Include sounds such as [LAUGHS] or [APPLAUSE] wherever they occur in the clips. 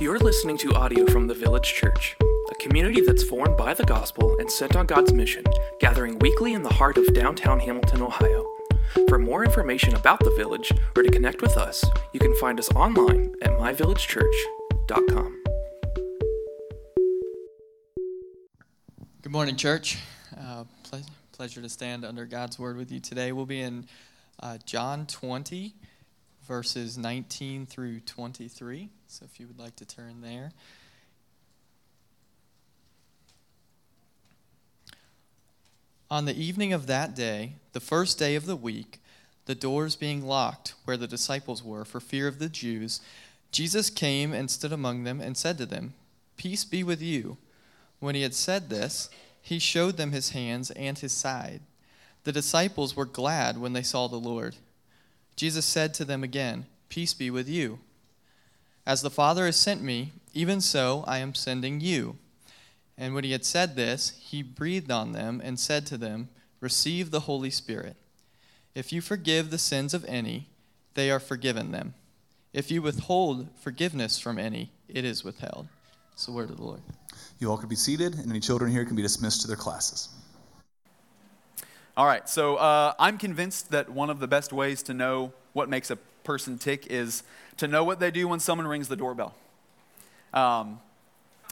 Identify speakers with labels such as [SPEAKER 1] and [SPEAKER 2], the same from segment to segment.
[SPEAKER 1] You're listening to audio from the Village Church, a community that's formed by the gospel and sent on God's mission, gathering weekly in the heart of downtown Hamilton, Ohio. For more information about the village or to connect with us, you can find us online at myvillagechurch.com.
[SPEAKER 2] Good morning, church. Uh, ple- pleasure to stand under God's word with you today. We'll be in uh, John 20, verses 19 through 23. So if you would like to turn there. On the evening of that day, the first day of the week, the doors being locked where the disciples were for fear of the Jews, Jesus came and stood among them and said to them, Peace be with you. When he had said this, he showed them his hands and his side. The disciples were glad when they saw the Lord. Jesus said to them again, Peace be with you. As the Father has sent me, even so I am sending you. And when he had said this, he breathed on them and said to them, Receive the Holy Spirit. If you forgive the sins of any, they are forgiven them. If you withhold forgiveness from any, it is withheld. It's the word of the Lord.
[SPEAKER 3] You all can be seated, and any children here can be dismissed to their classes.
[SPEAKER 4] All right, so uh, I'm convinced that one of the best ways to know what makes a person tick is to know what they do when someone rings the doorbell. Um,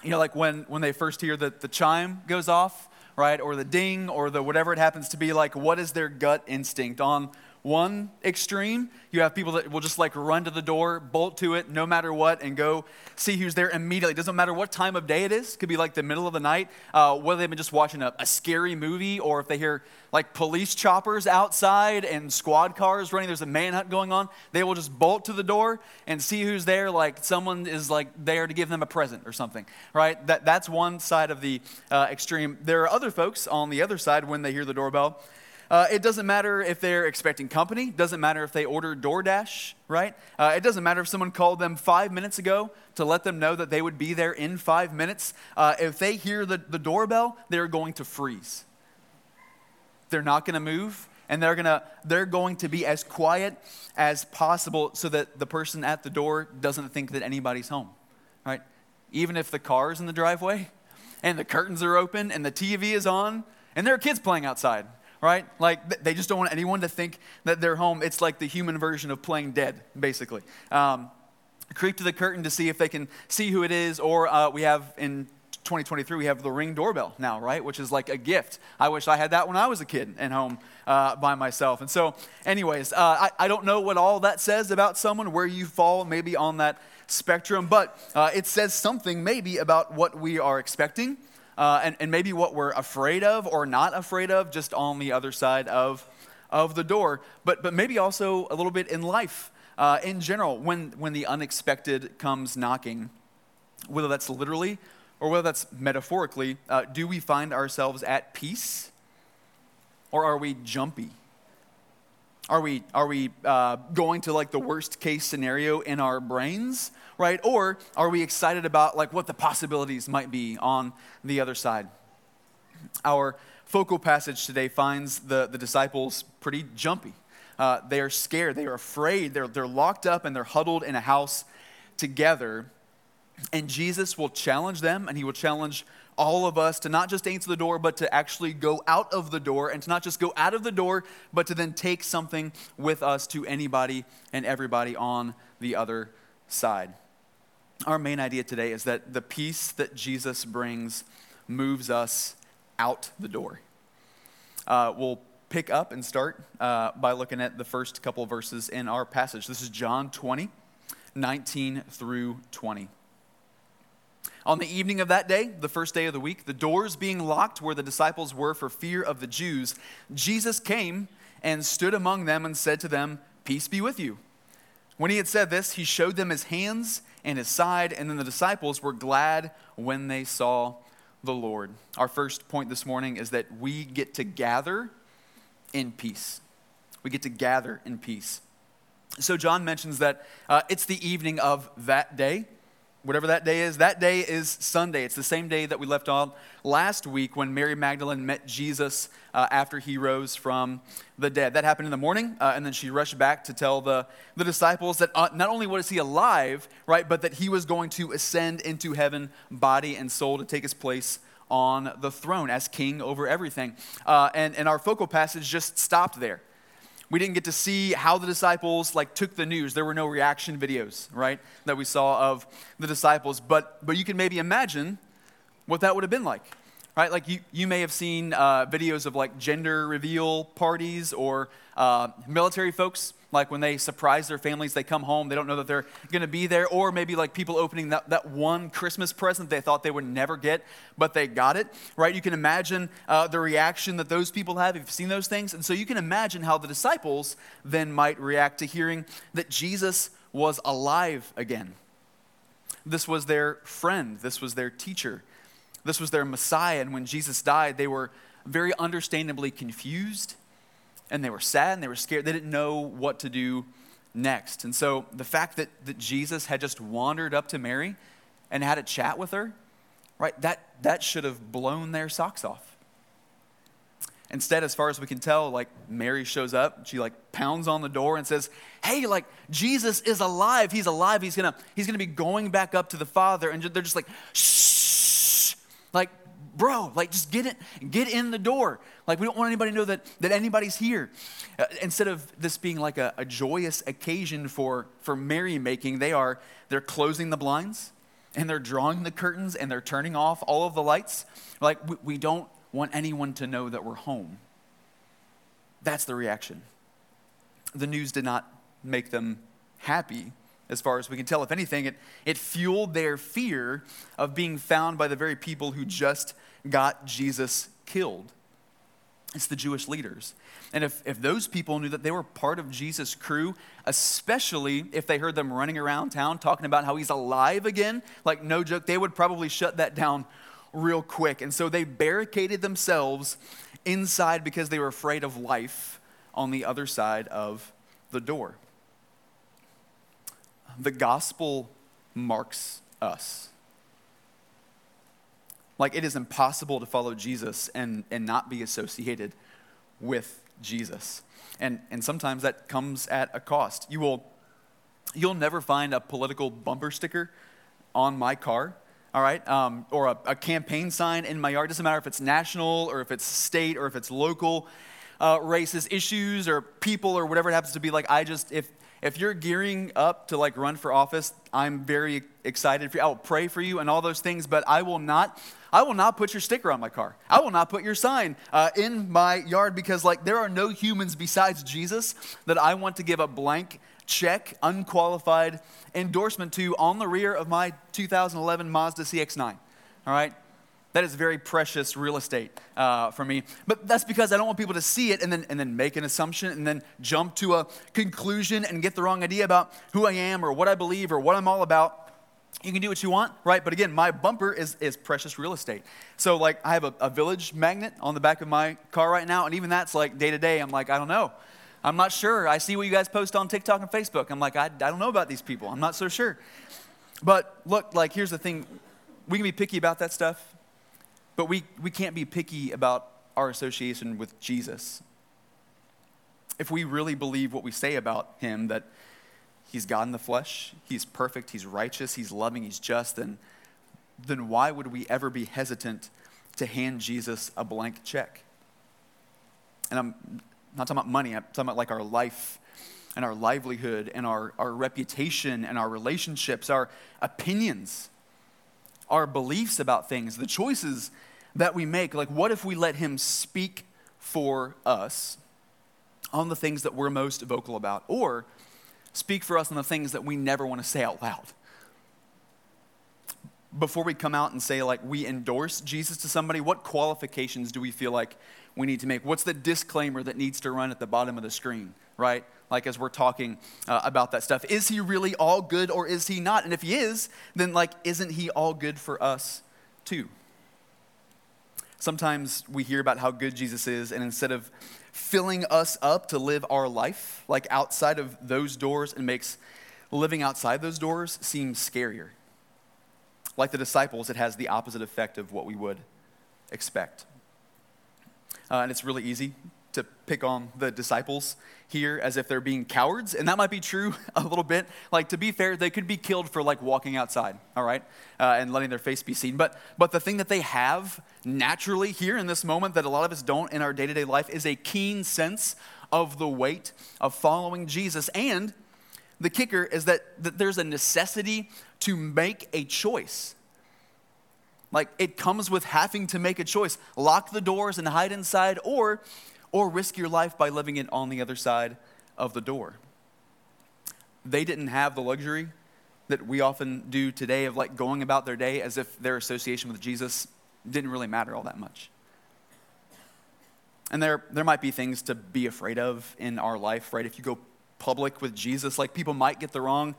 [SPEAKER 4] you know, like when, when they first hear that the chime goes off, right, or the ding, or the whatever it happens to be, like, what is their gut instinct? On one extreme, you have people that will just like run to the door, bolt to it no matter what, and go see who's there immediately. It doesn't matter what time of day it is. Could be like the middle of the night, uh, whether they've been just watching a, a scary movie or if they hear like police choppers outside and squad cars running, there's a manhunt going on. They will just bolt to the door and see who's there, like someone is like there to give them a present or something, right? That, that's one side of the uh, extreme. There are other folks on the other side when they hear the doorbell uh, it doesn't matter if they're expecting company. Doesn't matter if they ordered DoorDash, right? Uh, it doesn't matter if someone called them five minutes ago to let them know that they would be there in five minutes. Uh, if they hear the, the doorbell, they're going to freeze. They're not going to move, and they're, gonna, they're going to be as quiet as possible so that the person at the door doesn't think that anybody's home, right? Even if the car is in the driveway and the curtains are open and the TV is on and there are kids playing outside right? Like they just don't want anyone to think that they're home. It's like the human version of playing dead, basically. Um, creep to the curtain to see if they can see who it is, or uh, we have in 2023 we have the ring doorbell now right which is like a gift i wish i had that when i was a kid and home uh, by myself and so anyways uh, I, I don't know what all that says about someone where you fall maybe on that spectrum but uh, it says something maybe about what we are expecting uh, and, and maybe what we're afraid of or not afraid of just on the other side of, of the door, but, but maybe also a little bit in life uh, in general when, when the unexpected comes knocking, whether that's literally or whether that's metaphorically, uh, do we find ourselves at peace or are we jumpy? Are we, are we uh, going to like the worst case scenario in our brains? right? Or are we excited about like what the possibilities might be on the other side? Our focal passage today finds the, the disciples pretty jumpy. Uh, they are scared, they are afraid, they're, they're locked up and they're huddled in a house together. And Jesus will challenge them and he will challenge all of us to not just answer the door, but to actually go out of the door, and to not just go out of the door, but to then take something with us to anybody and everybody on the other side our main idea today is that the peace that Jesus brings moves us out the door. Uh, we'll pick up and start uh, by looking at the first couple verses in our passage. This is John 20, 19 through 20. On the evening of that day, the first day of the week, the doors being locked where the disciples were for fear of the Jews, Jesus came and stood among them and said to them, Peace be with you. When he had said this, he showed them his hands and his side, and then the disciples were glad when they saw the Lord. Our first point this morning is that we get to gather in peace. We get to gather in peace. So, John mentions that uh, it's the evening of that day, whatever that day is, that day is Sunday. It's the same day that we left on last week when Mary Magdalene met Jesus uh, after he rose from the dead. That happened in the morning, uh, and then she rushed back to tell the, the disciples that uh, not only was he alive, right, but that he was going to ascend into heaven, body and soul, to take his place on the throne as king over everything. Uh, and, and our focal passage just stopped there we didn't get to see how the disciples like took the news. There were no reaction videos right that we saw of the disciples. But but you can maybe imagine what that would have been like right like you, you may have seen uh, videos of like gender reveal parties or uh, military folks like when they surprise their families, they come home, they don't know that they're going to be there. Or maybe like people opening that, that one Christmas present they thought they would never get, but they got it, right? You can imagine uh, the reaction that those people have if you've seen those things. And so you can imagine how the disciples then might react to hearing that Jesus was alive again. This was their friend, this was their teacher, this was their Messiah. And when Jesus died, they were very understandably confused and they were sad and they were scared. They didn't know what to do next. And so the fact that, that Jesus had just wandered up to Mary and had a chat with her, right, that, that should have blown their socks off. Instead, as far as we can tell, like Mary shows up, she like pounds on the door and says, Hey, like Jesus is alive. He's alive. He's gonna, he's gonna be going back up to the Father. And they're just like, shh. Like, bro, like just get it, get in the door. Like we don't want anybody to know that, that anybody's here. Uh, instead of this being like a, a joyous occasion for, for merrymaking, they are, they're closing the blinds and they're drawing the curtains and they're turning off all of the lights. Like we, we don't want anyone to know that we're home. That's the reaction. The news did not make them happy as far as we can tell. If anything, it, it fueled their fear of being found by the very people who just got Jesus killed. It's the Jewish leaders. And if, if those people knew that they were part of Jesus' crew, especially if they heard them running around town talking about how he's alive again, like no joke, they would probably shut that down real quick. And so they barricaded themselves inside because they were afraid of life on the other side of the door. The gospel marks us. Like it is impossible to follow Jesus and, and not be associated with Jesus. And, and sometimes that comes at a cost. You will, you'll never find a political bumper sticker on my car, all right, um, or a, a, campaign sign in my yard. Doesn't matter if it's national or if it's state or if it's local uh, races, issues, or people or whatever it happens to be. Like, I just, if, if you're gearing up to like run for office, I'm very excited for you. I will pray for you and all those things, but I will not I will not put your sticker on my car. I will not put your sign uh, in my yard because, like, there are no humans besides Jesus that I want to give a blank check, unqualified endorsement to on the rear of my 2011 Mazda CX 9. All right? That is very precious real estate uh, for me. But that's because I don't want people to see it and then, and then make an assumption and then jump to a conclusion and get the wrong idea about who I am or what I believe or what I'm all about you can do what you want, right? But again, my bumper is, is precious real estate. So, like, I have a, a village magnet on the back of my car right now, and even that's like day to day, I'm like, I don't know. I'm not sure. I see what you guys post on TikTok and Facebook. I'm like, I, I don't know about these people. I'm not so sure. But look, like, here's the thing we can be picky about that stuff, but we, we can't be picky about our association with Jesus. If we really believe what we say about him, that He's God in the flesh, He's perfect, He's righteous, He's loving, He's just, then, then why would we ever be hesitant to hand Jesus a blank check? And I'm not talking about money, I'm talking about like our life and our livelihood and our, our reputation and our relationships, our opinions, our beliefs about things, the choices that we make. Like, what if we let Him speak for us on the things that we're most vocal about? Or speak for us on the things that we never want to say out loud. Before we come out and say, like, we endorse Jesus to somebody, what qualifications do we feel like we need to make? What's the disclaimer that needs to run at the bottom of the screen, right? Like, as we're talking uh, about that stuff. Is he really all good or is he not? And if he is, then, like, isn't he all good for us too? Sometimes we hear about how good Jesus is, and instead of filling us up to live our life, like outside of those doors, and makes living outside those doors seem scarier. like the disciples, it has the opposite effect of what we would expect. Uh, and it's really easy to pick on the disciples here as if they're being cowards, and that might be true [LAUGHS] a little bit. Like to be fair, they could be killed for like walking outside, all right, uh, and letting their face be seen. But but the thing that they have naturally here in this moment that a lot of us don't in our day to day life is a keen sense of the weight of following Jesus. And the kicker is that, that there's a necessity to make a choice. Like it comes with having to make a choice. Lock the doors and hide inside, or or risk your life by living it on the other side of the door. They didn't have the luxury that we often do today of like going about their day as if their association with Jesus didn't really matter all that much. And there, there might be things to be afraid of in our life, right? If you go public with Jesus, like people might get the wrong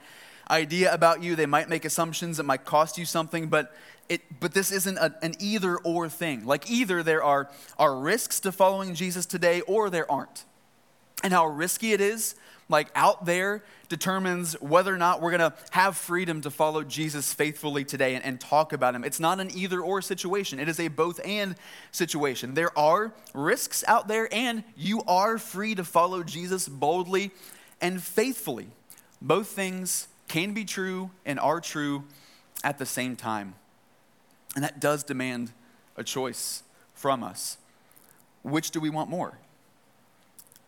[SPEAKER 4] idea about you. They might make assumptions that might cost you something, but it, but this isn't a, an either or thing. Like either there are, are risks to following Jesus today or there aren't. And how risky it is, like out there, determines whether or not we're going to have freedom to follow Jesus faithfully today and, and talk about him. It's not an either or situation, it is a both and situation. There are risks out there, and you are free to follow Jesus boldly and faithfully. Both things can be true and are true at the same time. And that does demand a choice from us. Which do we want more?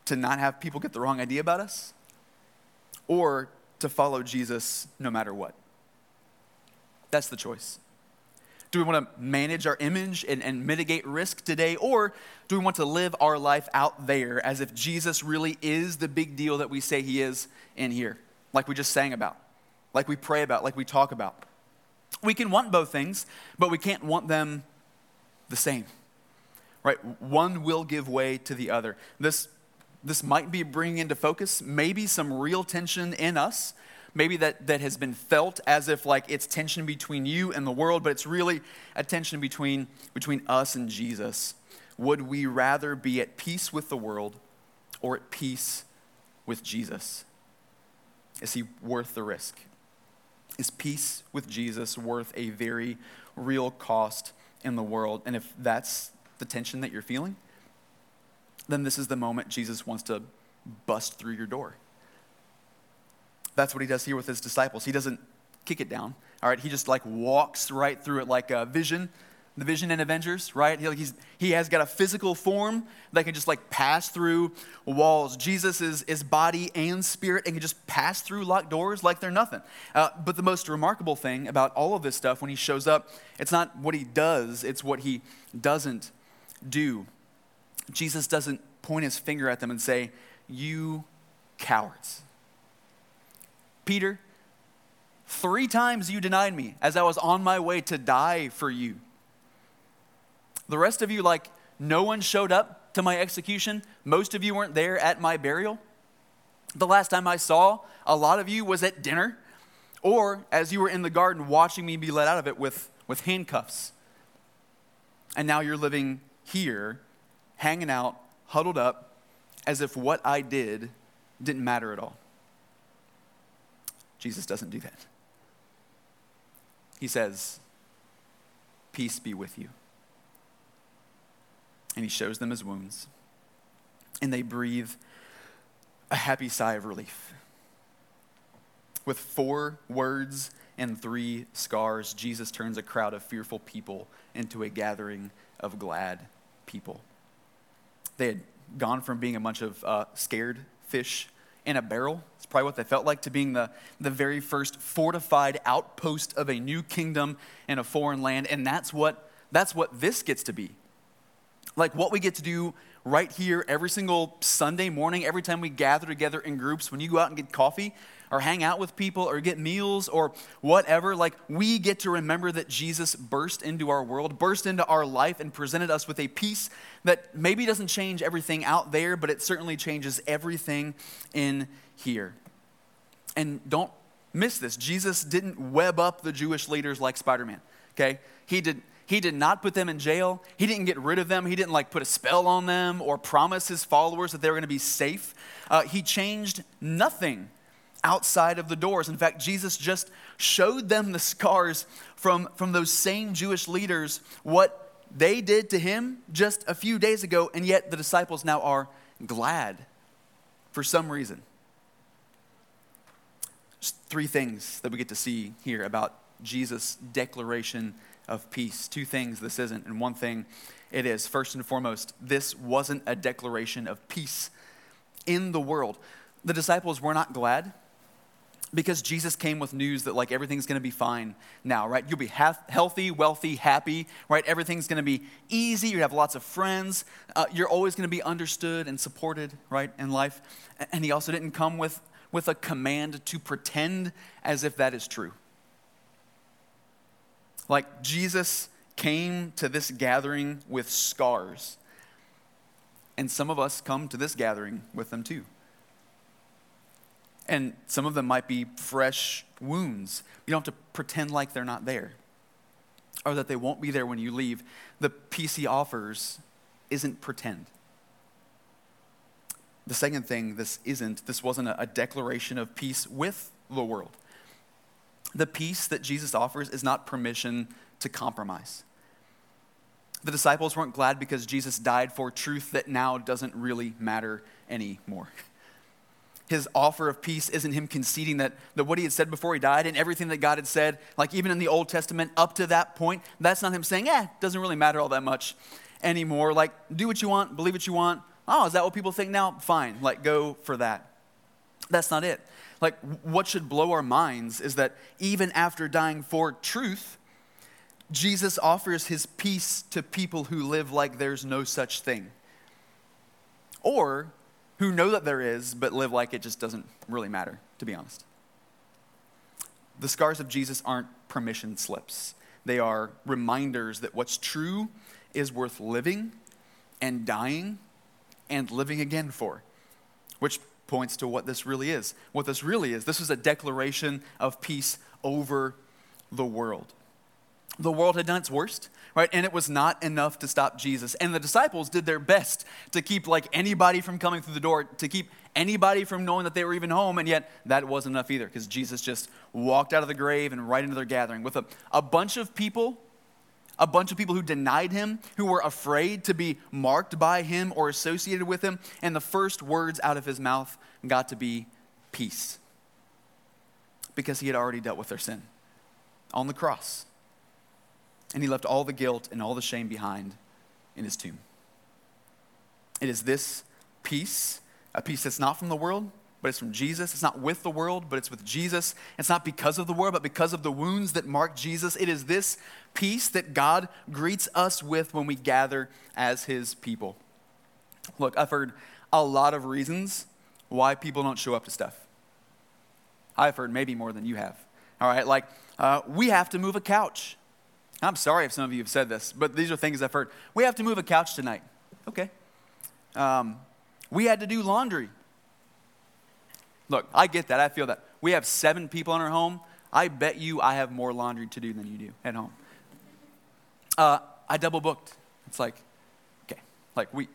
[SPEAKER 4] To not have people get the wrong idea about us? Or to follow Jesus no matter what? That's the choice. Do we want to manage our image and, and mitigate risk today? Or do we want to live our life out there as if Jesus really is the big deal that we say he is in here, like we just sang about? Like we pray about, like we talk about. We can want both things, but we can't want them the same. Right? One will give way to the other. This, this might be bringing into focus maybe some real tension in us, maybe that, that has been felt as if like it's tension between you and the world, but it's really a tension between, between us and Jesus. Would we rather be at peace with the world or at peace with Jesus? Is he worth the risk? Is peace with Jesus worth a very real cost in the world? And if that's the tension that you're feeling, then this is the moment Jesus wants to bust through your door. That's what he does here with his disciples. He doesn't kick it down. All right, he just like walks right through it like a vision the Vision and Avengers, right? He's, he has got a physical form that can just like pass through walls. Jesus is, is body and spirit and can just pass through locked doors like they're nothing. Uh, but the most remarkable thing about all of this stuff when he shows up, it's not what he does, it's what he doesn't do. Jesus doesn't point his finger at them and say, You cowards. Peter, three times you denied me as I was on my way to die for you. The rest of you, like, no one showed up to my execution. Most of you weren't there at my burial. The last time I saw a lot of you was at dinner or as you were in the garden watching me be let out of it with, with handcuffs. And now you're living here, hanging out, huddled up, as if what I did didn't matter at all. Jesus doesn't do that. He says, Peace be with you and he shows them his wounds. And they breathe a happy sigh of relief. With four words and three scars, Jesus turns a crowd of fearful people into a gathering of glad people. They had gone from being a bunch of uh, scared fish in a barrel, it's probably what they felt like, to being the, the very first fortified outpost of a new kingdom in a foreign land. And that's what, that's what this gets to be like what we get to do right here every single Sunday morning, every time we gather together in groups, when you go out and get coffee or hang out with people or get meals or whatever, like we get to remember that Jesus burst into our world, burst into our life, and presented us with a peace that maybe doesn't change everything out there, but it certainly changes everything in here. And don't miss this Jesus didn't web up the Jewish leaders like Spider Man, okay? He did he did not put them in jail. He didn't get rid of them. He didn't like put a spell on them or promise his followers that they were going to be safe. Uh, he changed nothing outside of the doors. In fact, Jesus just showed them the scars from, from those same Jewish leaders, what they did to him just a few days ago, and yet the disciples now are glad for some reason. Just three things that we get to see here about Jesus' declaration of peace. Two things this isn't, and one thing it is. First and foremost, this wasn't a declaration of peace in the world. The disciples were not glad because Jesus came with news that like everything's going to be fine now, right? You'll be healthy, wealthy, happy, right? Everything's going to be easy. You have lots of friends. Uh, you're always going to be understood and supported, right, in life. And he also didn't come with with a command to pretend as if that is true. Like Jesus came to this gathering with scars. And some of us come to this gathering with them too. And some of them might be fresh wounds. You don't have to pretend like they're not there or that they won't be there when you leave. The peace he offers isn't pretend. The second thing this isn't, this wasn't a, declaration of peace with the world. The peace that Jesus offers is not permission to compromise. The disciples weren't glad because Jesus died for truth that now doesn't really matter anymore. His offer of peace isn't him conceding that, that what he had said before he died and everything that God had said, like even in the Old Testament up to that point, that's not him saying, eh, doesn't really matter all that much anymore. Like, do what you want, believe what you want. Oh, is that what people think now? Fine, like, go for that. That's not it. Like, what should blow our minds is that even after dying for truth, Jesus offers his peace to people who live like there's no such thing. Or who know that there is, but live like it just doesn't really matter, to be honest. The scars of Jesus aren't permission slips, they are reminders that what's true is worth living and dying and living again for, which points to what this really is. What this really is this is a declaration of peace over the world the world had done its worst, right? And it was not enough to stop Jesus. And the disciples did their best to keep like anybody from coming through the door, to keep anybody from knowing that they were even home, and yet that wasn't enough either because Jesus just walked out of the grave and right into their gathering with a, a bunch of people, a bunch of people who denied him, who were afraid to be marked by him or associated with him, and the first words out of his mouth got to be peace because he had already dealt with their sin on the cross and he left all the guilt and all the shame behind in his tomb. It is this peace, a peace that's not from the world, but it's from Jesus. It's not with the world, but it's with Jesus. It's not because of the world, but because of the wounds that mark Jesus. It is this peace that God greets us with when we gather as his people. Look, I've heard a lot of reasons why people don't show up to stuff. I've heard maybe more than you have. All right, like uh, we have to move a couch. I'm sorry if some of you have said this, but these are things I've heard. We have to move a couch tonight. Okay. Um, we had to do laundry. Look, I get that. I feel that. We have seven people in our home. I bet you I have more laundry to do than you do at home. Uh, I double booked. It's like, okay, like we,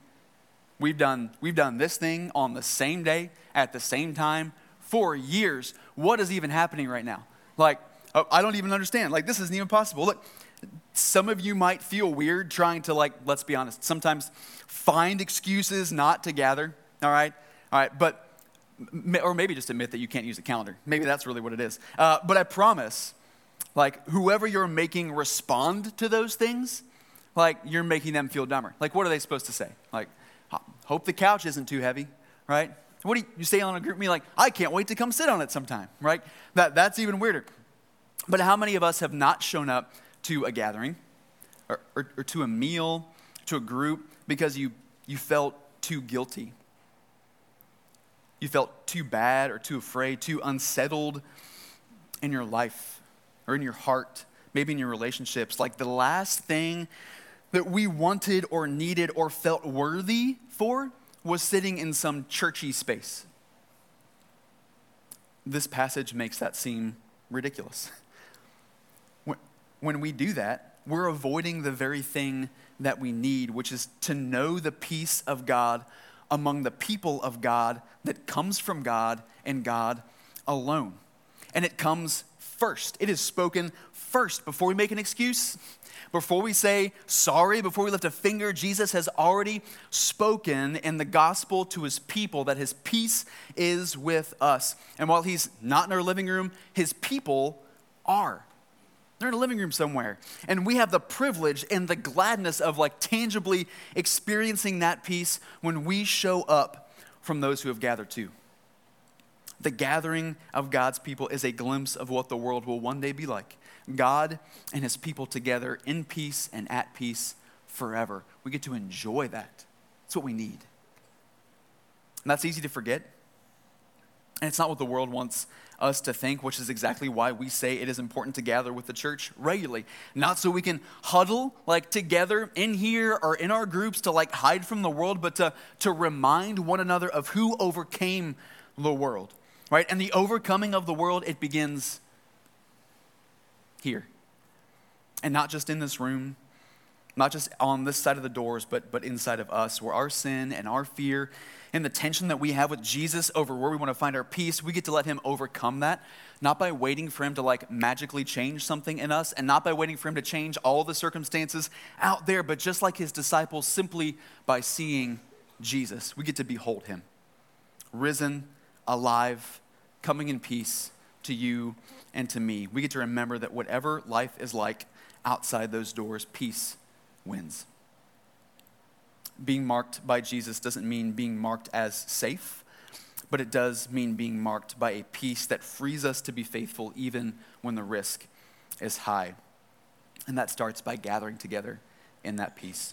[SPEAKER 4] we've done, we've done this thing on the same day at the same time for years. What is even happening right now? Like, oh, I don't even understand. Like, this isn't even possible. Look, some of you might feel weird trying to, like, let's be honest, sometimes find excuses not to gather, all right? All right, but, or maybe just admit that you can't use a calendar. Maybe that's really what it is. Uh, but I promise, like, whoever you're making respond to those things, like, you're making them feel dumber. Like, what are they supposed to say? Like, hope the couch isn't too heavy, right? What do you, you say on a group meeting? Like, I can't wait to come sit on it sometime, right? That, that's even weirder. But how many of us have not shown up to a gathering or, or, or to a meal, to a group, because you, you felt too guilty. You felt too bad or too afraid, too unsettled in your life or in your heart, maybe in your relationships. Like the last thing that we wanted or needed or felt worthy for was sitting in some churchy space. This passage makes that seem ridiculous. when we do that, we're avoiding the very thing that we need, which is to know the peace of God among the people of God that comes from God and God alone. And it comes first. It is spoken first before we make an excuse, before we say sorry, before we lift a finger. Jesus has already spoken in the gospel to his people that his peace is with us. And while he's not in our living room, his people are. They're in a living room somewhere. And we have the privilege and the gladness of like tangibly experiencing that peace when we show up from those who have gathered too. The gathering of God's people is a glimpse of what the world will one day be like. God and his people together in peace and at peace forever. We get to enjoy that. That's what we need. And that's easy to forget. And it's not what the world wants us to think, which is exactly why we say it is important to gather with the church regularly. Not so we can huddle like together in here or in our groups to like hide from the world, but to, to remind one another of who overcame the world right? And the overcoming of the world, it begins here. And not just in this room, not just on this side of the doors, but, but inside of us, where our sin and our fear and the tension that we have with Jesus over where we want to find our peace, we get to let Him overcome that, not by waiting for Him to like magically change something in us, and not by waiting for Him to change all the circumstances out there, but just like His disciples, simply by seeing Jesus. We get to behold Him, risen alive, coming in peace to you and to me. We get to remember that whatever life is like outside those doors, peace wins. Being marked by Jesus doesn't mean being marked as safe, but it does mean being marked by a peace that frees us to be faithful even when the risk is high. And that starts by gathering together in that peace.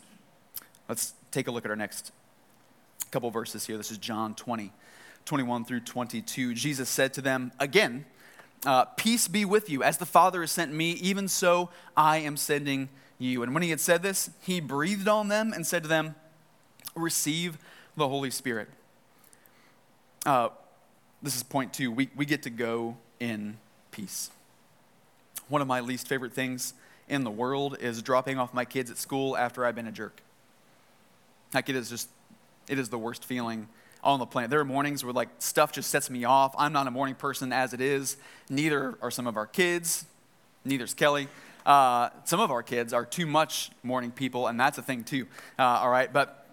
[SPEAKER 4] Let's take a look at our next couple verses here. This is John 20. 21 through 22. Jesus said to them again, uh, Peace be with you. As the Father has sent me, even so I am sending you. And when he had said this, he breathed on them and said to them, Receive the Holy Spirit. Uh, this is point two. We, we get to go in peace. One of my least favorite things in the world is dropping off my kids at school after I've been a jerk. Like, it is just, it is the worst feeling on the planet. There are mornings where like stuff just sets me off. I'm not a morning person as it is. Neither are some of our kids. Neither's Kelly. Uh, some of our kids are too much morning people, and that's a thing too. Uh, all right, but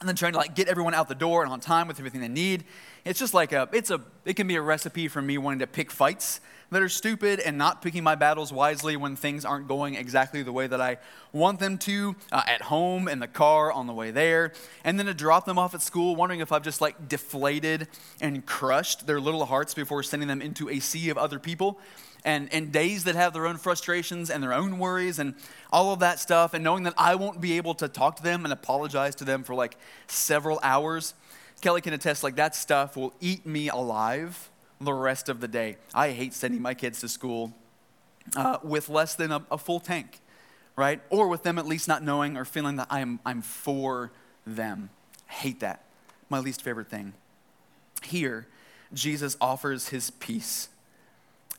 [SPEAKER 4] and then trying to like get everyone out the door and on time with everything they need. It's just like a, it's a, it can be a recipe for me wanting to pick fights that are stupid and not picking my battles wisely when things aren't going exactly the way that I want them to uh, at home, in the car, on the way there. And then to drop them off at school, wondering if I've just like deflated and crushed their little hearts before sending them into a sea of other people. And, and days that have their own frustrations and their own worries and all of that stuff, and knowing that I won't be able to talk to them and apologize to them for like several hours. Kelly can attest, like that stuff will eat me alive the rest of the day. I hate sending my kids to school uh, with less than a, a, full tank, right? Or with them at least not knowing or feeling that I'm, I'm for them. I hate that. My least favorite thing. Here, Jesus offers his peace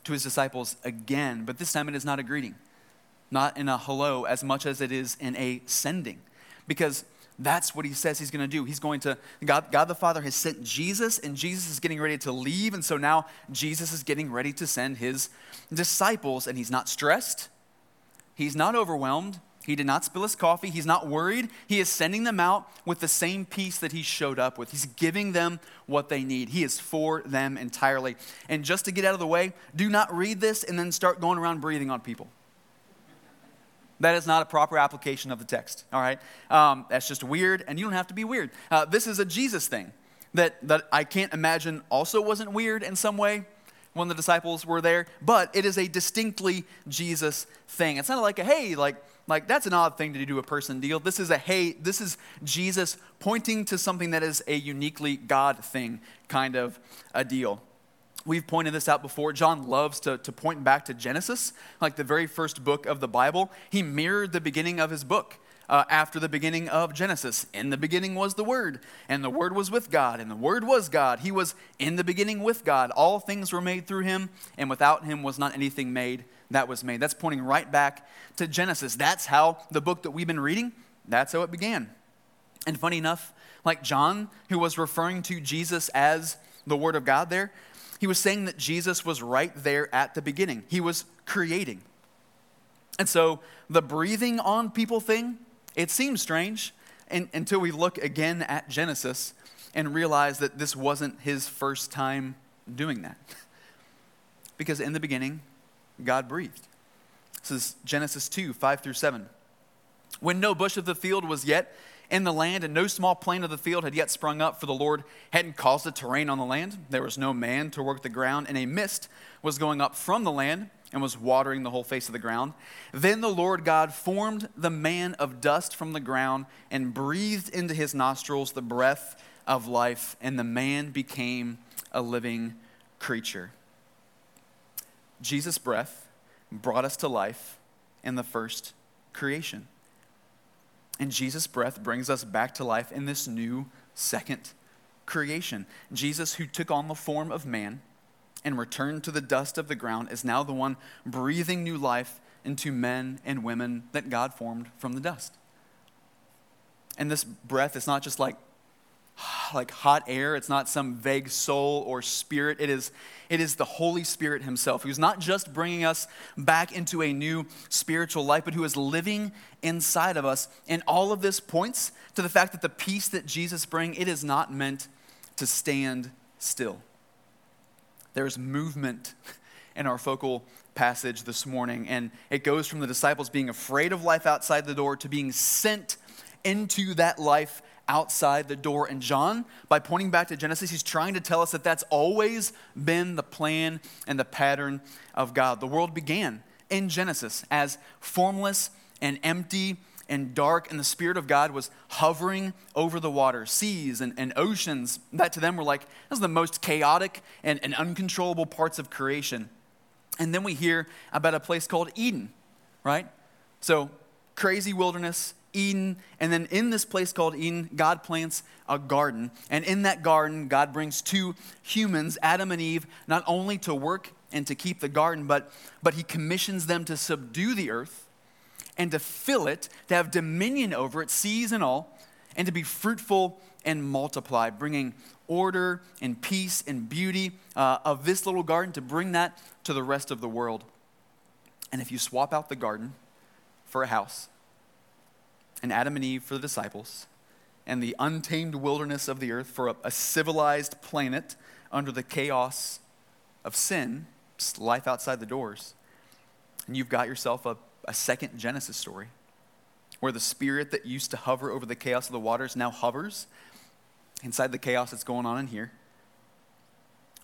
[SPEAKER 4] to his disciples again, but this time it is not a greeting, not in a hello as much as it is in a sending. Because that's what he says he's going to do. He's going to, God, God the Father has sent Jesus, and Jesus is getting ready to leave. And so now Jesus is getting ready to send his disciples, and he's not stressed. He's not overwhelmed. He did not spill his coffee. He's not worried. He is sending them out with the same peace that he showed up with. He's giving them what they need. He is for them entirely. And just to get out of the way, do not read this and then start going around breathing on people. That is not a proper application of the text, all right? Um, that's just weird, and you don't have to be weird. Uh, this is a Jesus thing that, that I can't imagine also wasn't weird in some way when the disciples were there, but it is a distinctly Jesus thing. It's not like a, hey, like, like that's an odd thing to do a person deal. This is a, hey, this is Jesus pointing to something that is a uniquely God thing kind of a deal. We've pointed this out before. John loves to, to point back to Genesis, like the very first book of the Bible. He mirrored the beginning of his book uh, after the beginning of Genesis. In the beginning was the Word, and the Word was with God, and the Word was God. He was in the beginning with God. All things were made through him, and without him was not anything made that was made. That's pointing right back to Genesis. That's how the book that we've been reading, that's how it began. And funny enough, like John, who was referring to Jesus as the Word of God there, He was saying that Jesus was right there at the beginning, he was creating. And so the breathing on people thing, it seems strange and, until we look again at Genesis and realize that this wasn't his first time doing that. [LAUGHS] because in the beginning, God breathed. This is Genesis 2 5 through 7. When no bush of the field was yet in the land, and no small plain of the field had yet sprung up, for the Lord hadn't caused it to rain on the land, there was no man to work the ground, and a mist was going up from the land and was watering the whole face of the ground. Then the Lord God formed the man of dust from the ground and breathed into his nostrils the breath of life, and the man became a living creature. Jesus' breath brought us to life in the first creation. And Jesus' breath brings us back to life in this new second creation. Jesus, who took on the form of man and returned to the dust of the ground, is now the one breathing new life into men and women that God formed from the dust. And this breath is not just like [SIGHS] like hot air. It's not some vague soul or spirit. It is, it is the Holy Spirit Himself, who's not just bringing us back into a new spiritual life, but who is living inside of us. And all of this points to the fact that the peace that Jesus brings, it is not meant to stand still. There's movement [LAUGHS] in our focal passage this morning, and it goes from the disciples being afraid of life outside the door to being sent into that life outside the door. And John, by pointing back to Genesis, he's trying to tell us that that's always been the plan and the pattern of God. The world began in Genesis as formless and empty and dark, and the Spirit of God was hovering over the water, seas and, and oceans that to them were like, those are the most chaotic and, and uncontrollable parts of creation. And then we hear about a place called Eden, right? So, crazy wilderness, Eden. And then in this place called Eden, God plants a garden. And in that garden, God brings two humans, Adam and Eve, not only to work and to keep the garden, but, but he commissions them to subdue the earth and to fill it, to have dominion over it, seas and all, and to be fruitful and multiply, bringing order and peace and beauty uh, of this little garden to bring that to the rest of the world. And if you swap out the garden for a house, and Adam and Eve for the disciples, and the untamed wilderness of the earth for a, a civilized planet under the chaos of sin, life outside the doors. And you've got yourself a, a second Genesis story where the spirit that used to hover over the chaos of the waters now hovers inside the chaos that's going on in here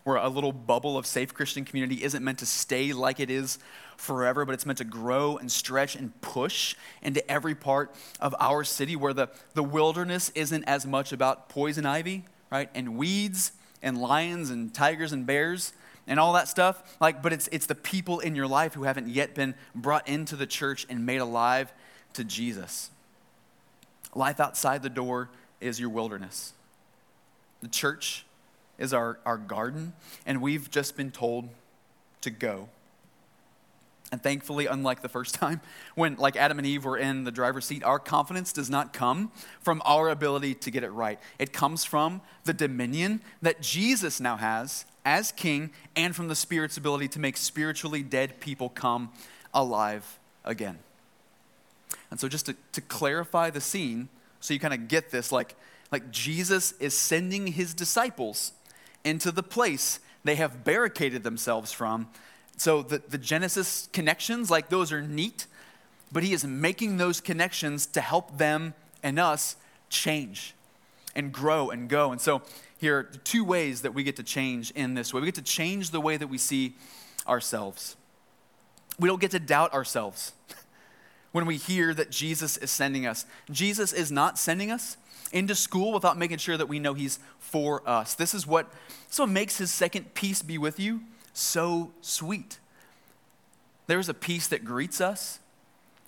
[SPEAKER 4] where a little bubble of safe Christian community isn't meant to stay like it is forever, but it's meant to grow and stretch and push into every part of our city where the, the wilderness isn't as much about poison ivy, right? And weeds and lions and tigers and bears and all that stuff. Like, but it's it's the people in your life who haven't yet been brought into the church and made alive to Jesus. Life outside the door is your wilderness. The church is our, our garden, and we've just been told to go. And thankfully, unlike the first [LAUGHS] time, when like Adam and Eve were in the driver's seat, our confidence does not come from our ability to get it right. It comes from the dominion that Jesus now has as king and from the Spirit's ability to make spiritually dead people come alive again. And so, just to, to clarify the scene, so you kind of get this, like, like Jesus is sending his disciples into the place they have barricaded themselves from. So the, the Genesis connections, like those are neat, but he is making those connections to help them and us change and grow and go. And so here are two ways that we get to change in this way. We get to change the way that we see ourselves. We don't get to doubt ourselves [LAUGHS] when we hear that Jesus is sending us. Jesus is not sending us into school without making sure that we know He's for us. This is what, so makes His second peace be with you so sweet. There's a peace that greets us.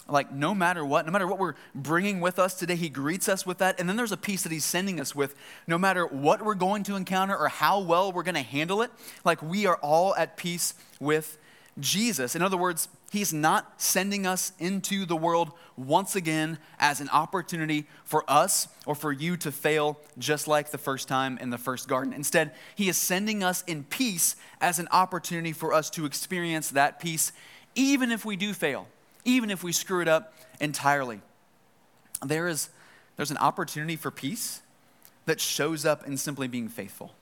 [SPEAKER 4] Like, no matter what, no matter what we're bringing with us today, He greets us with that. And then there's a peace that He's sending us with, no matter what we're going to encounter or how well we're going to handle it. Like, we are all at peace with Jesus, in other words, he's not sending us into the world once again as an opportunity for us or for you to fail just like the first time in the first garden. Instead, he is sending us in peace as an opportunity for us to experience that peace, even if we do fail, even if we screw it up entirely. There is there's an opportunity for peace that shows up in simply being faithful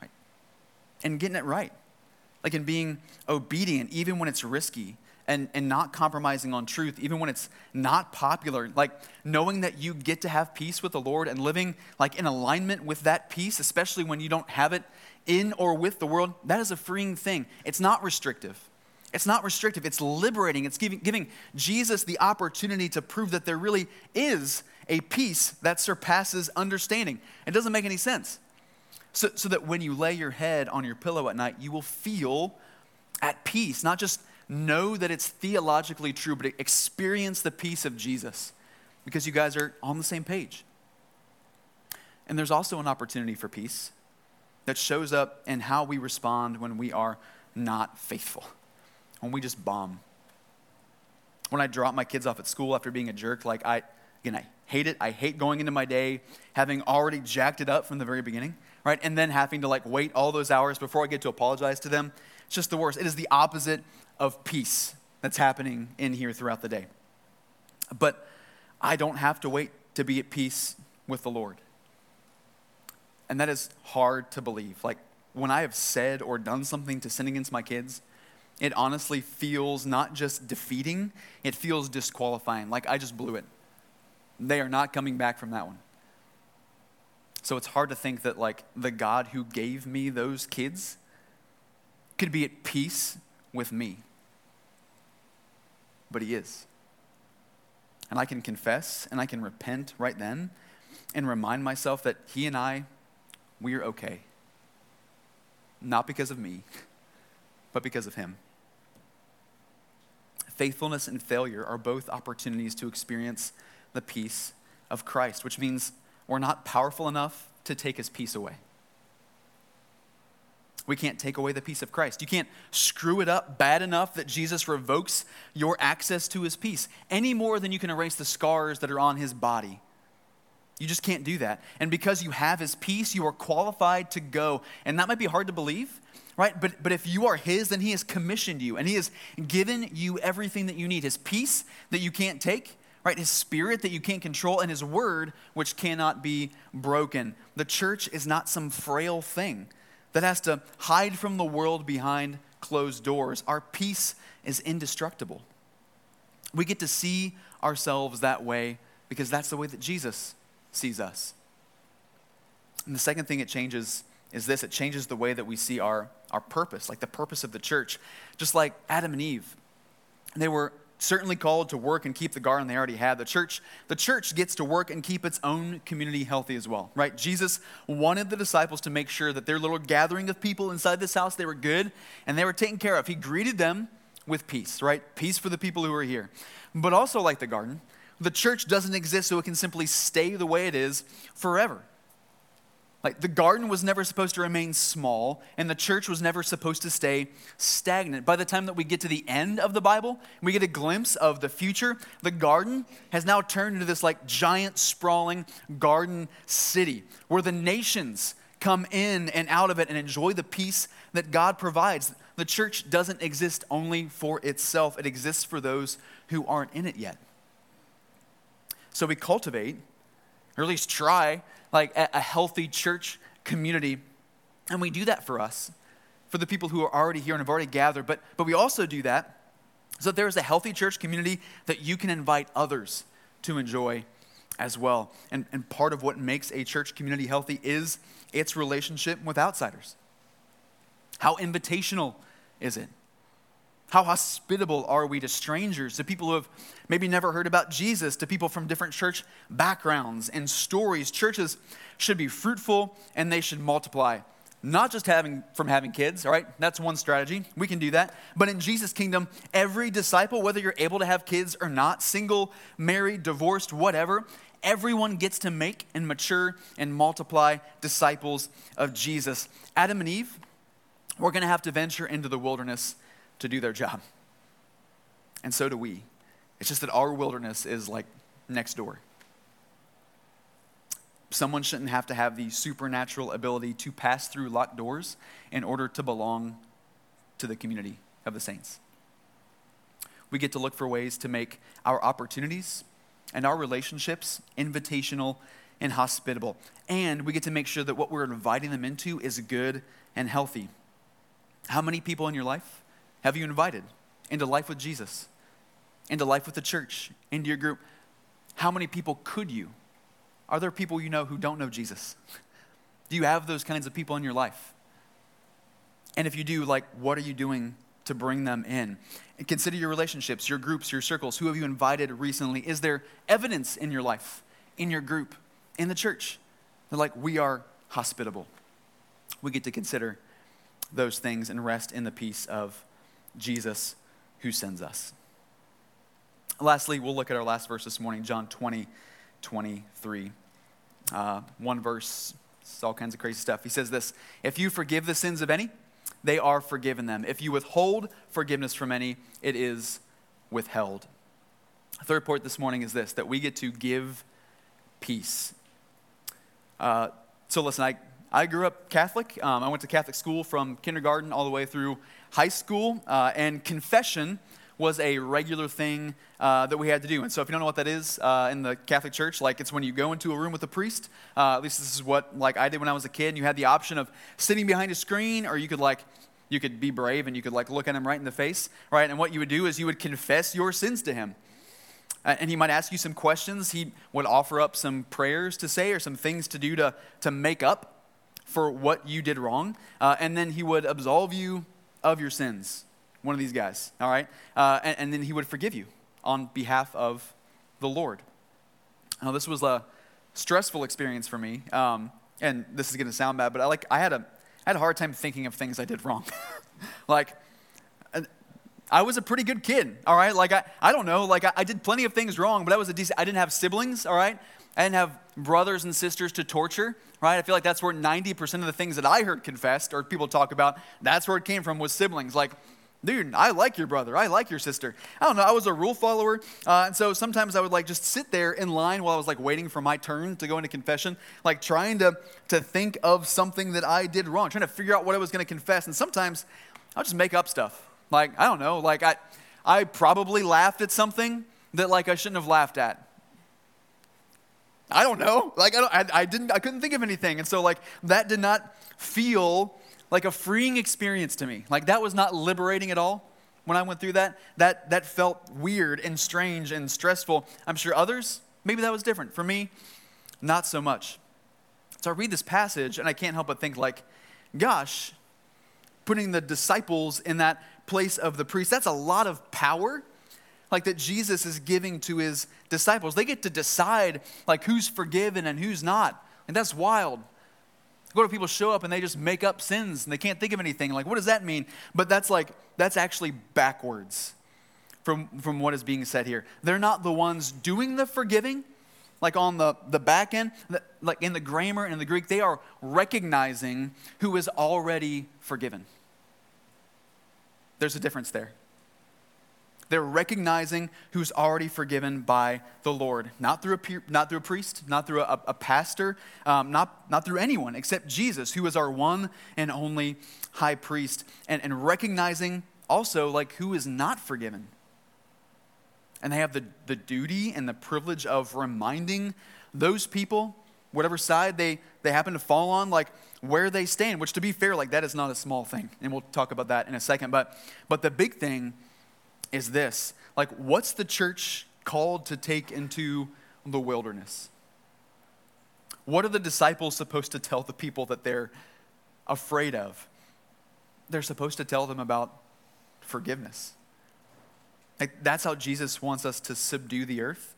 [SPEAKER 4] right? and getting it right like in being obedient, even when it's risky, and, and not compromising on truth, even when it's not popular. Like knowing that you get to have peace with the Lord and living like in alignment with that peace, especially when you don't have it in or with the world, that is a freeing thing. It's not restrictive. It's not restrictive, it's liberating. It's giving, giving Jesus the opportunity to prove that there really is a peace that surpasses understanding. It doesn't make any sense. So, so that when you lay your head on your pillow at night, you will feel at peace. Not just know that it's theologically true, but experience the peace of Jesus because you guys are on the same page. And there's also an opportunity for peace that shows up in how we respond when we are not faithful, when we just bomb. When I drop my kids off at school after being a jerk, like I, again, I hate it. I hate going into my day having already jacked it up from the very beginning right? And then having to like wait all those hours before I get to apologize to them. It's just the worst. It is the opposite of peace that's happening in here throughout the day. But I don't have to wait to be at peace with the Lord. And that is hard to believe. Like when I have said or done something to sin against my kids, it honestly feels not just defeating, it feels disqualifying. Like I just blew it. They are not coming back from that one. So it's hard to think that, like, the God who gave me those kids could be at peace with me. But He is. And I can confess and I can repent right then and remind myself that He and I, we are okay. Not because of me, but because of Him. Faithfulness and failure are both opportunities to experience the peace of Christ, which means we're not powerful enough to take his peace away. We can't take away the peace of Christ. You can't screw it up bad enough that Jesus revokes your access to his peace any more than you can erase the scars that are on his body. You just can't do that. And because you have his peace, you are qualified to go. And that might be hard to believe, right? But, but if you are his, then he has commissioned you and he has given you everything that you need his peace that you can't take, right? His spirit that you can't control, and his word which cannot be broken. The church is not some frail thing that has to hide from the world behind closed doors. Our peace is indestructible. We get to see ourselves that way because that's the way that Jesus sees us. And the second thing it changes is this it changes the way that we see our, our purpose, like the purpose of the church. Just like Adam and Eve, they were certainly called to work and keep the garden they already had. The church, the church gets to work and keep its own community healthy as well, right? Jesus wanted the disciples to make sure that their little gathering of people inside this house, they were good and they were taken care of. He greeted them with peace, right? Peace for the people who are here. But also like the garden, the church doesn't exist so it can simply stay the way it is forever. Like the garden was never supposed to remain small, and the church was never supposed to stay stagnant. By the time that we get to the end of the Bible, we get a glimpse of the future. The garden has now turned into this like giant, sprawling garden city where the nations come in and out of it and enjoy the peace that God provides. The church doesn't exist only for itself, it exists for those who aren't in it yet. So we cultivate, or at least try, like a healthy church community. And we do that for us, for the people who are already here and have already gathered. But, but we also do that so that there is a healthy church community that you can invite others to enjoy as well. And, and part of what makes a church community healthy is its relationship with outsiders. How invitational is it? How hospitable are we to strangers, to people who have maybe never heard about Jesus, to people from different church backgrounds and stories? Churches should be fruitful and they should multiply. Not just having from having kids, all right? That's one strategy. We can do that. But in Jesus' kingdom, every disciple, whether you're able to have kids or not, single, married, divorced, whatever, everyone gets to make and mature and multiply disciples of Jesus. Adam and Eve, we're going to have to venture into the wilderness to do their job. And so do we. It's just that our wilderness is like next door. Someone shouldn't have to have the supernatural ability to pass through locked doors in order to belong to the community of the saints. We get to look for ways to make our opportunities and our relationships invitational and hospitable. And we get to make sure that what we're inviting them into is good and healthy. How many people in your life have you invited into life with Jesus, into life with the church, into your group? How many people could you? Are there people you know who don't know Jesus? Do you have those kinds of people in your life? And if you do, like, what are you doing to bring them in? And consider your relationships, your groups, your circles. Who have you invited recently? Is there evidence in your life, in your group, in the church? They're like, we are hospitable. We get to consider those things and rest in the peace of Jesus who sends us. Lastly, we'll look at our last verse this morning, John 20, 23. Uh, one verse, it's all kinds of crazy stuff. He says this If you forgive the sins of any, they are forgiven them. If you withhold forgiveness from any, it is withheld. third point this morning is this that we get to give peace. Uh, so, listen, I, I grew up Catholic. Um, I went to Catholic school from kindergarten all the way through high school, uh, and confession was a regular thing uh, that we had to do. And so, if you don't know what that is uh, in the Catholic Church, like it's when you go into a room with a priest. Uh, at least this is what like I did when I was a kid. And you had the option of sitting behind a screen, or you could like you could be brave and you could like look at him right in the face, right? And what you would do is you would confess your sins to him. And he might ask you some questions. He would offer up some prayers to say or some things to do to, to make up for what you did wrong. Uh, and then he would absolve you of your sins one of these guys, all right? Uh, and, and, then he would forgive you on behalf of the Lord. Now, this was a stressful experience for me, um, and this is going to sound bad, but I, like, I, had a, I had a hard time thinking of things I did wrong. [LAUGHS] like, I was a pretty good kid, all right? Like, I, I don't know, like, I, I did plenty of things wrong, but I was a decent, I didn't have siblings, all right? Didn't have brothers and sisters to torture, right? I feel like that's where 90% of the things that I heard confessed or people talk about, that's where it came from was siblings. Like, dude, I like your brother. I like your sister. I don't know. I was a rule follower. Uh, and so sometimes I would like just sit there in line while I was like waiting for my turn to go into confession, like trying to, to think of something that I did wrong, trying to figure out what I was going to confess. And sometimes I'll just make up stuff. Like, I don't know. Like, I, I probably laughed at something that like I shouldn't have laughed at. I don't know. Like, I, don't, I, I didn't, I couldn't think of anything. And so like that did not feel like a freeing experience to me. Like that was not liberating at all when I went through that. That that felt weird and strange and stressful. I'm sure others, maybe that was different. For me, not so much. So I read this passage and I can't help but think like, gosh, putting the disciples in that place of the priest, that's a lot of power like that Jesus is giving to his disciples. They get to decide like who's forgiven and who's not. And that's wild. What if people show up and they just make up sins and they can't think of anything? Like, what does that mean? But that's like, that's actually backwards from, from what is being said here. They're not the ones doing the forgiving, like on the, the back end, like in the grammar and in the Greek, they are recognizing who is already forgiven. There's a difference there. They're recognizing who's already forgiven by the Lord, not through a, not through a priest, not through a, a pastor, um, not, not through anyone except Jesus, who is our one and only high priest, and, and recognizing also like who is not forgiven. And they have the, the duty and the privilege of reminding those people, whatever side they, they happen to fall on, like where they stand, which to be fair, like that is not a small thing. And we'll talk about that in a second. But, but the big thing is this like, what's the church called to take into the wilderness? What are the disciples supposed to tell the people that they're afraid of? They're supposed to tell them about forgiveness. Like, that's how Jesus wants us to subdue the earth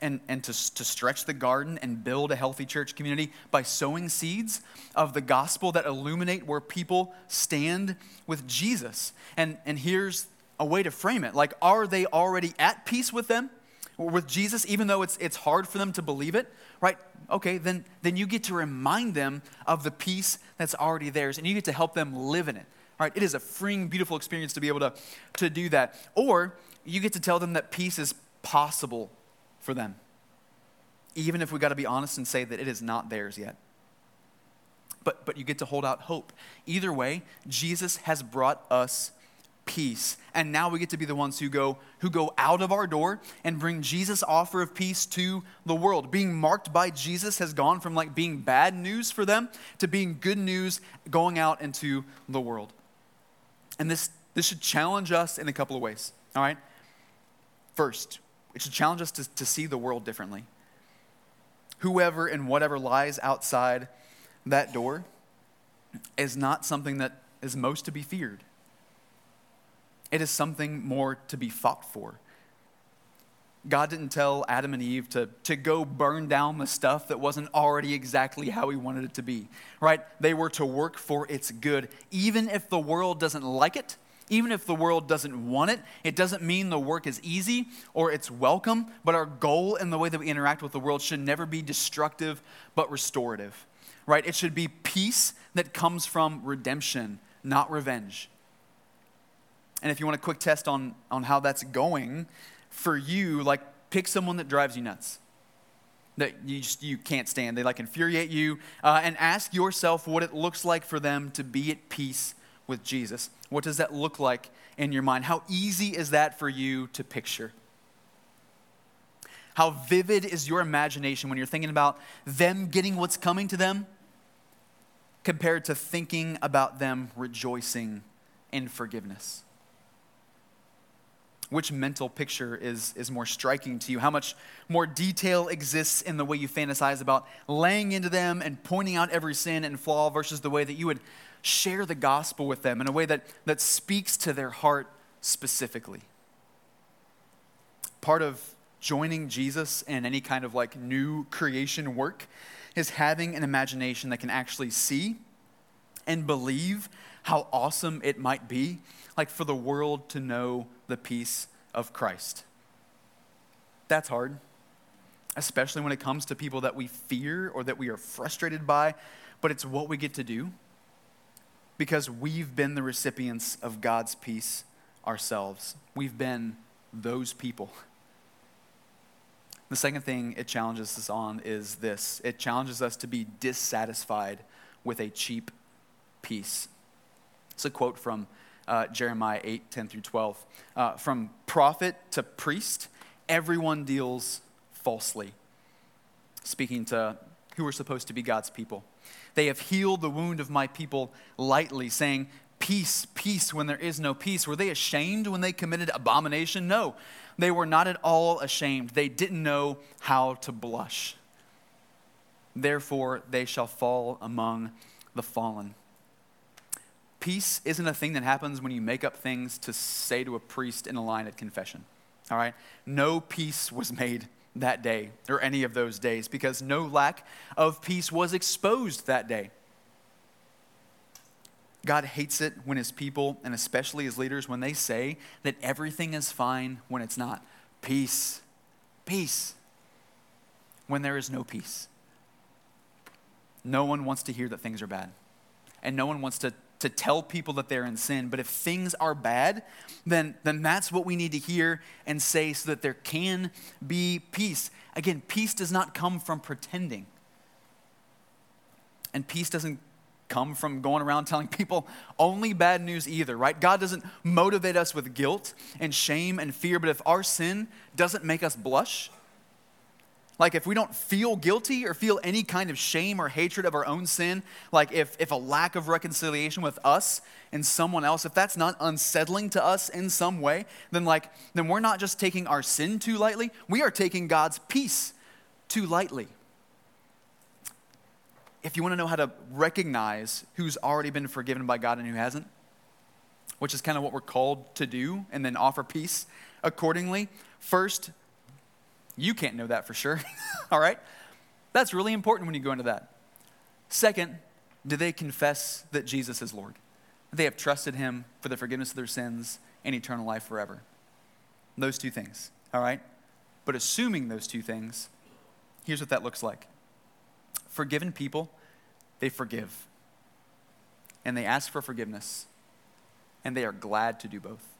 [SPEAKER 4] and, and to, to stretch the garden and build a healthy church community by sowing seeds of the gospel that illuminate where people stand with Jesus. And, and here's a way to frame it. Like, are they already at peace with them, with Jesus, even though it's, it's hard for them to believe it? Right? Okay, then, then you get to remind them of the peace that's already theirs, and you get to help them live in it Right? It is a freeing, beautiful experience to be able to, to do that. Or you get to tell them that peace is possible for them, even if we got to be honest and say that it is not theirs yet. But, but you get to hold out hope. Either way, Jesus has brought us peace. And now we get to be the ones who go who go out of our door and bring Jesus' offer of peace to the world. Being marked by Jesus has gone from like being bad news for them to being good news going out into the world. And this this should challenge us in a couple of ways. All right? First, it should challenge us to, to see the world differently. Whoever and whatever lies outside that door is not something that is most to be feared. It is something more to be fought for. God didn't tell Adam and Eve to, to go burn down the stuff that wasn't already exactly how He wanted it to be, right? They were to work for its good. Even if the world doesn't like it, even if the world doesn't want it, it doesn't mean the work is easy or it's welcome, but our goal in the way that we interact with the world should never be destructive but restorative, right? It should be peace that comes from redemption, not revenge. And if you want a quick test on, on how that's going for you, like pick someone that drives you nuts. That you just you can't stand. They like infuriate you uh, and ask yourself what it looks like for them to be at peace with jesus. What does that look like in your mind? How easy is that for you to picture? How vivid is your imagination when you're thinking about them getting what's coming to them compared to thinking about them rejoicing in forgiveness which mental picture is, is more striking to you? How much more detail exists in the way you fantasize about laying into them and pointing out every sin and flaw versus the way that you would share the gospel with them in a way that, that speaks to their heart specifically? Part of joining Jesus in any kind of like new creation work is having an imagination that can actually see and believe how awesome it might be, like for the world to know the peace of Christ. That's hard, especially when it comes to people that we fear or that we are frustrated by, but it's what we get to do because we've been the recipients of God's peace ourselves. We've been those people. The second thing it challenges us on is this it challenges us to be dissatisfied with a cheap peace. It's a quote from uh, Jeremiah 8, 10 through 12. Uh, from prophet to priest, everyone deals falsely. Speaking to who are supposed to be God's people. They have healed the wound of my people lightly, saying, Peace, peace, when there is no peace. Were they ashamed when they committed abomination? No, they were not at all ashamed. They didn't know how to blush. Therefore, they shall fall among the fallen. Peace isn't a thing that happens when you make up things to say to a priest in a line at confession. All right? No peace was made that day or any of those days because no lack of peace was exposed that day. God hates it when his people, and especially his leaders, when they say that everything is fine when it's not. Peace. Peace. When there is no peace. No one wants to hear that things are bad. And no one wants to to tell people that they're in sin. But if things are bad, then, then that's what we need to hear and say so that there can be peace. Again, peace does not come from pretending. And peace doesn't come from going around telling people only bad news either, right? God doesn't motivate us with guilt and shame and fear, but if our sin doesn't make us blush, like, if we don't feel guilty or feel any kind of shame or hatred of our own sin, like if, if a lack of reconciliation with us and someone else, if that's not unsettling to us in some way, then, like, then we're not just taking our sin too lightly, we are taking God's peace too lightly. If you want to know how to recognize who's already been forgiven by God and who hasn't, which is kind of what we're called to do, and then offer peace accordingly, first, you can't know that for sure. [LAUGHS] All right? That's really important when you go into that. Second, do they confess that Jesus is Lord? They have trusted him for the forgiveness of their sins and eternal life forever. Those two things, all right? But assuming those two things, here's what that looks like forgiven people, they forgive. And they ask for forgiveness. and they are glad to do both.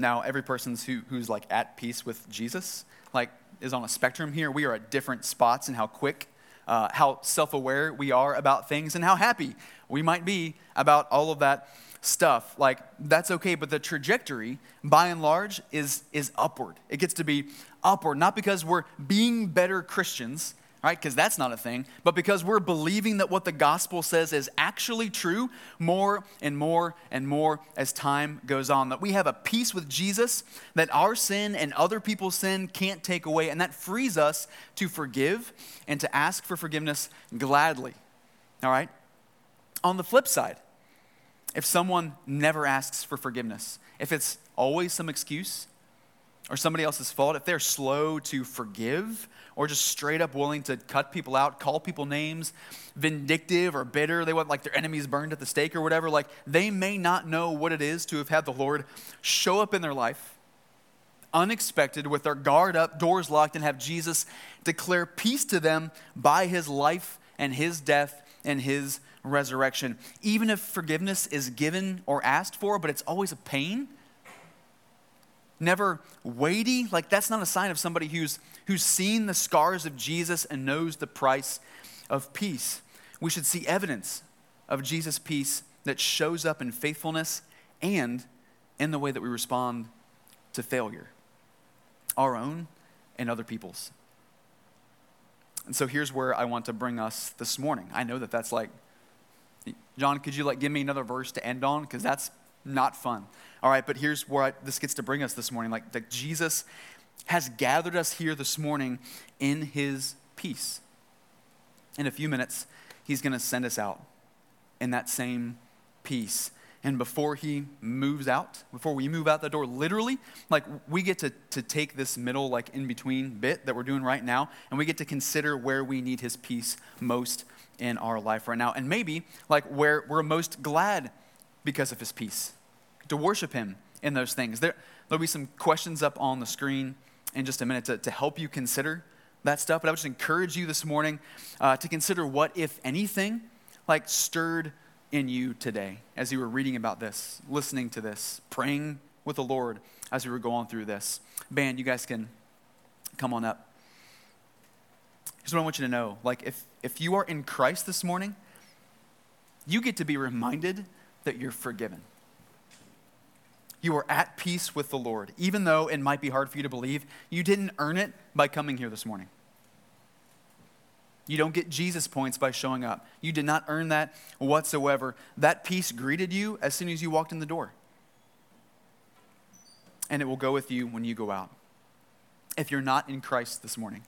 [SPEAKER 4] Now, every person who, who's like at peace with Jesus, like is on a spectrum here. We are at different spots in how quick, uh, how self aware we are about things, and how happy we might be about all of that stuff. Like, that's okay, but the trajectory, by and large, is, is upward. It gets to be upward, not because we're being better Christians, right? Because that's not a thing, but because we're believing that what the gospel says is actually true more and more and more as time goes on. That we have a peace with Jesus that our sin and other people's sin can't take away, and that frees us to forgive and to ask for forgiveness gladly. All right? On the flip side, if someone never asks for forgiveness, if it's always some excuse or somebody else's fault, if they're slow to forgive or just straight up willing to cut people out, call people names, vindictive or bitter, they want like their enemies burned at the stake or whatever, like they may not know what it is to have had the Lord show up in their life unexpected with their guard up, doors locked, and have Jesus declare peace to them by his life and his death and his resurrection. Even if forgiveness is given or asked for, but it's always a pain, never weighty, like that's not a sign of somebody who's, who's seen the scars of Jesus and knows the price of peace. We should see evidence of Jesus' peace that shows up in faithfulness and in the way that we respond to failure, our own and other people's. And so here's where I want to bring us this morning. I know that that's like, John, could you like give me another verse to end on? Because that's not fun. All right, but here's where I, this gets to bring us this morning. Like that Jesus has gathered us here this morning in his peace. In a few minutes, he's going to send us out in that same peace. And before he moves out, before we move out the door, literally, like we get to, to take this middle, like in between bit that we're doing right now, and we get to consider where we need his peace most in our life right now. And maybe, like, where we're most glad because of his peace, to worship him in those things. There, there'll be some questions up on the screen in just a minute to, to help you consider that stuff. But I would just encourage you this morning uh, to consider what, if anything, like stirred in you today as you were reading about this, listening to this, praying with the Lord as we were going through this. Band, you guys can come on up. Here's what I want you to know. Like, if, if you are in Christ this morning, you get to be reminded that you're forgiven. You are at peace with the Lord, even though it might be hard for you to believe. You didn't earn it by coming here this morning. You don't get Jesus points by showing up. You did not earn that whatsoever. That peace greeted you as soon as you walked in the door. And it will go with you when you go out. If you're not in Christ this morning,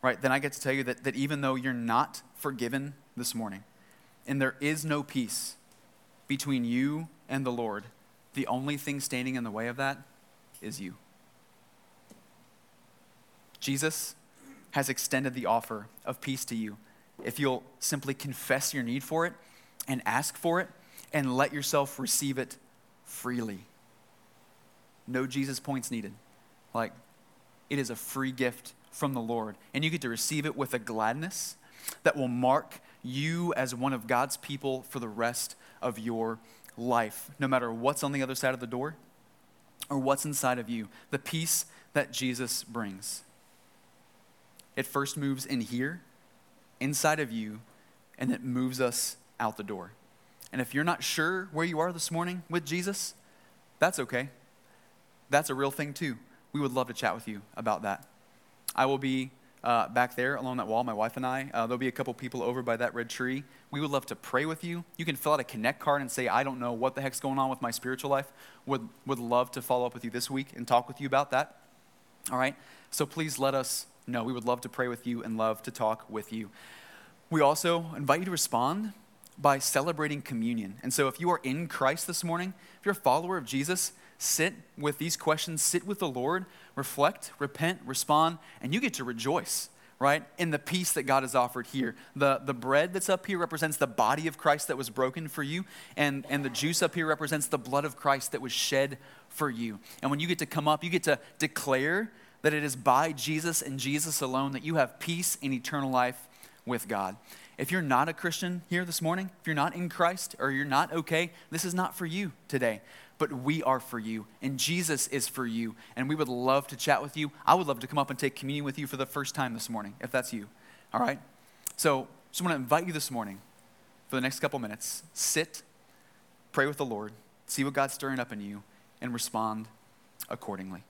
[SPEAKER 4] right, then I get to tell you that, that even though you're not forgiven this morning, and there is no peace between you and the Lord, the only thing standing in the way of that is you. Jesus has extended the offer of peace to you if you'll simply confess your need for it and ask for it and let yourself receive it freely. No Jesus points needed. Like, it is a free gift from the Lord, and you get to receive it with a gladness that will mark you as one of God's people for the rest of your life, no matter what's on the other side of the door or what's inside of you, the peace that Jesus brings. It first moves in here, inside of you, and it moves us out the door. And if you're not sure where you are this morning with Jesus, that's okay. That's a real thing too. We would love to chat with you about that. I will be uh, back there along that wall, my wife and I. Uh, there'll be a couple people over by that red tree. We would love to pray with you. You can fill out a connect card and say, I don't know what the heck's going on with my spiritual life. Would, would love to follow up with you this week and talk with you about that. All right? So please let us know. We would love to pray with you and love to talk with you. We also invite you to respond by celebrating communion. And so if you are in Christ this morning, if you're a follower of Jesus, sit with these questions, sit with the Lord, reflect, repent, respond, and you get to rejoice, right, in the peace that God has offered here. The, the bread that's up here represents the body of Christ that was broken for you, and, and the juice up here represents the blood of Christ that was shed for you. And when you get to come up, you get to declare that it is by Jesus and Jesus alone that you have peace and eternal life with God. If you're not a Christian here this morning, if you're not in Christ or you're not okay, this is not for you today. But we are for you, and Jesus is for you. And we would love to chat with you. I would love to come up and take communion with you for the first time this morning, if that's you. All right? So, just want to invite you this morning for the next couple minutes. Sit, pray with the Lord, see what God's stirring up in you, and respond accordingly.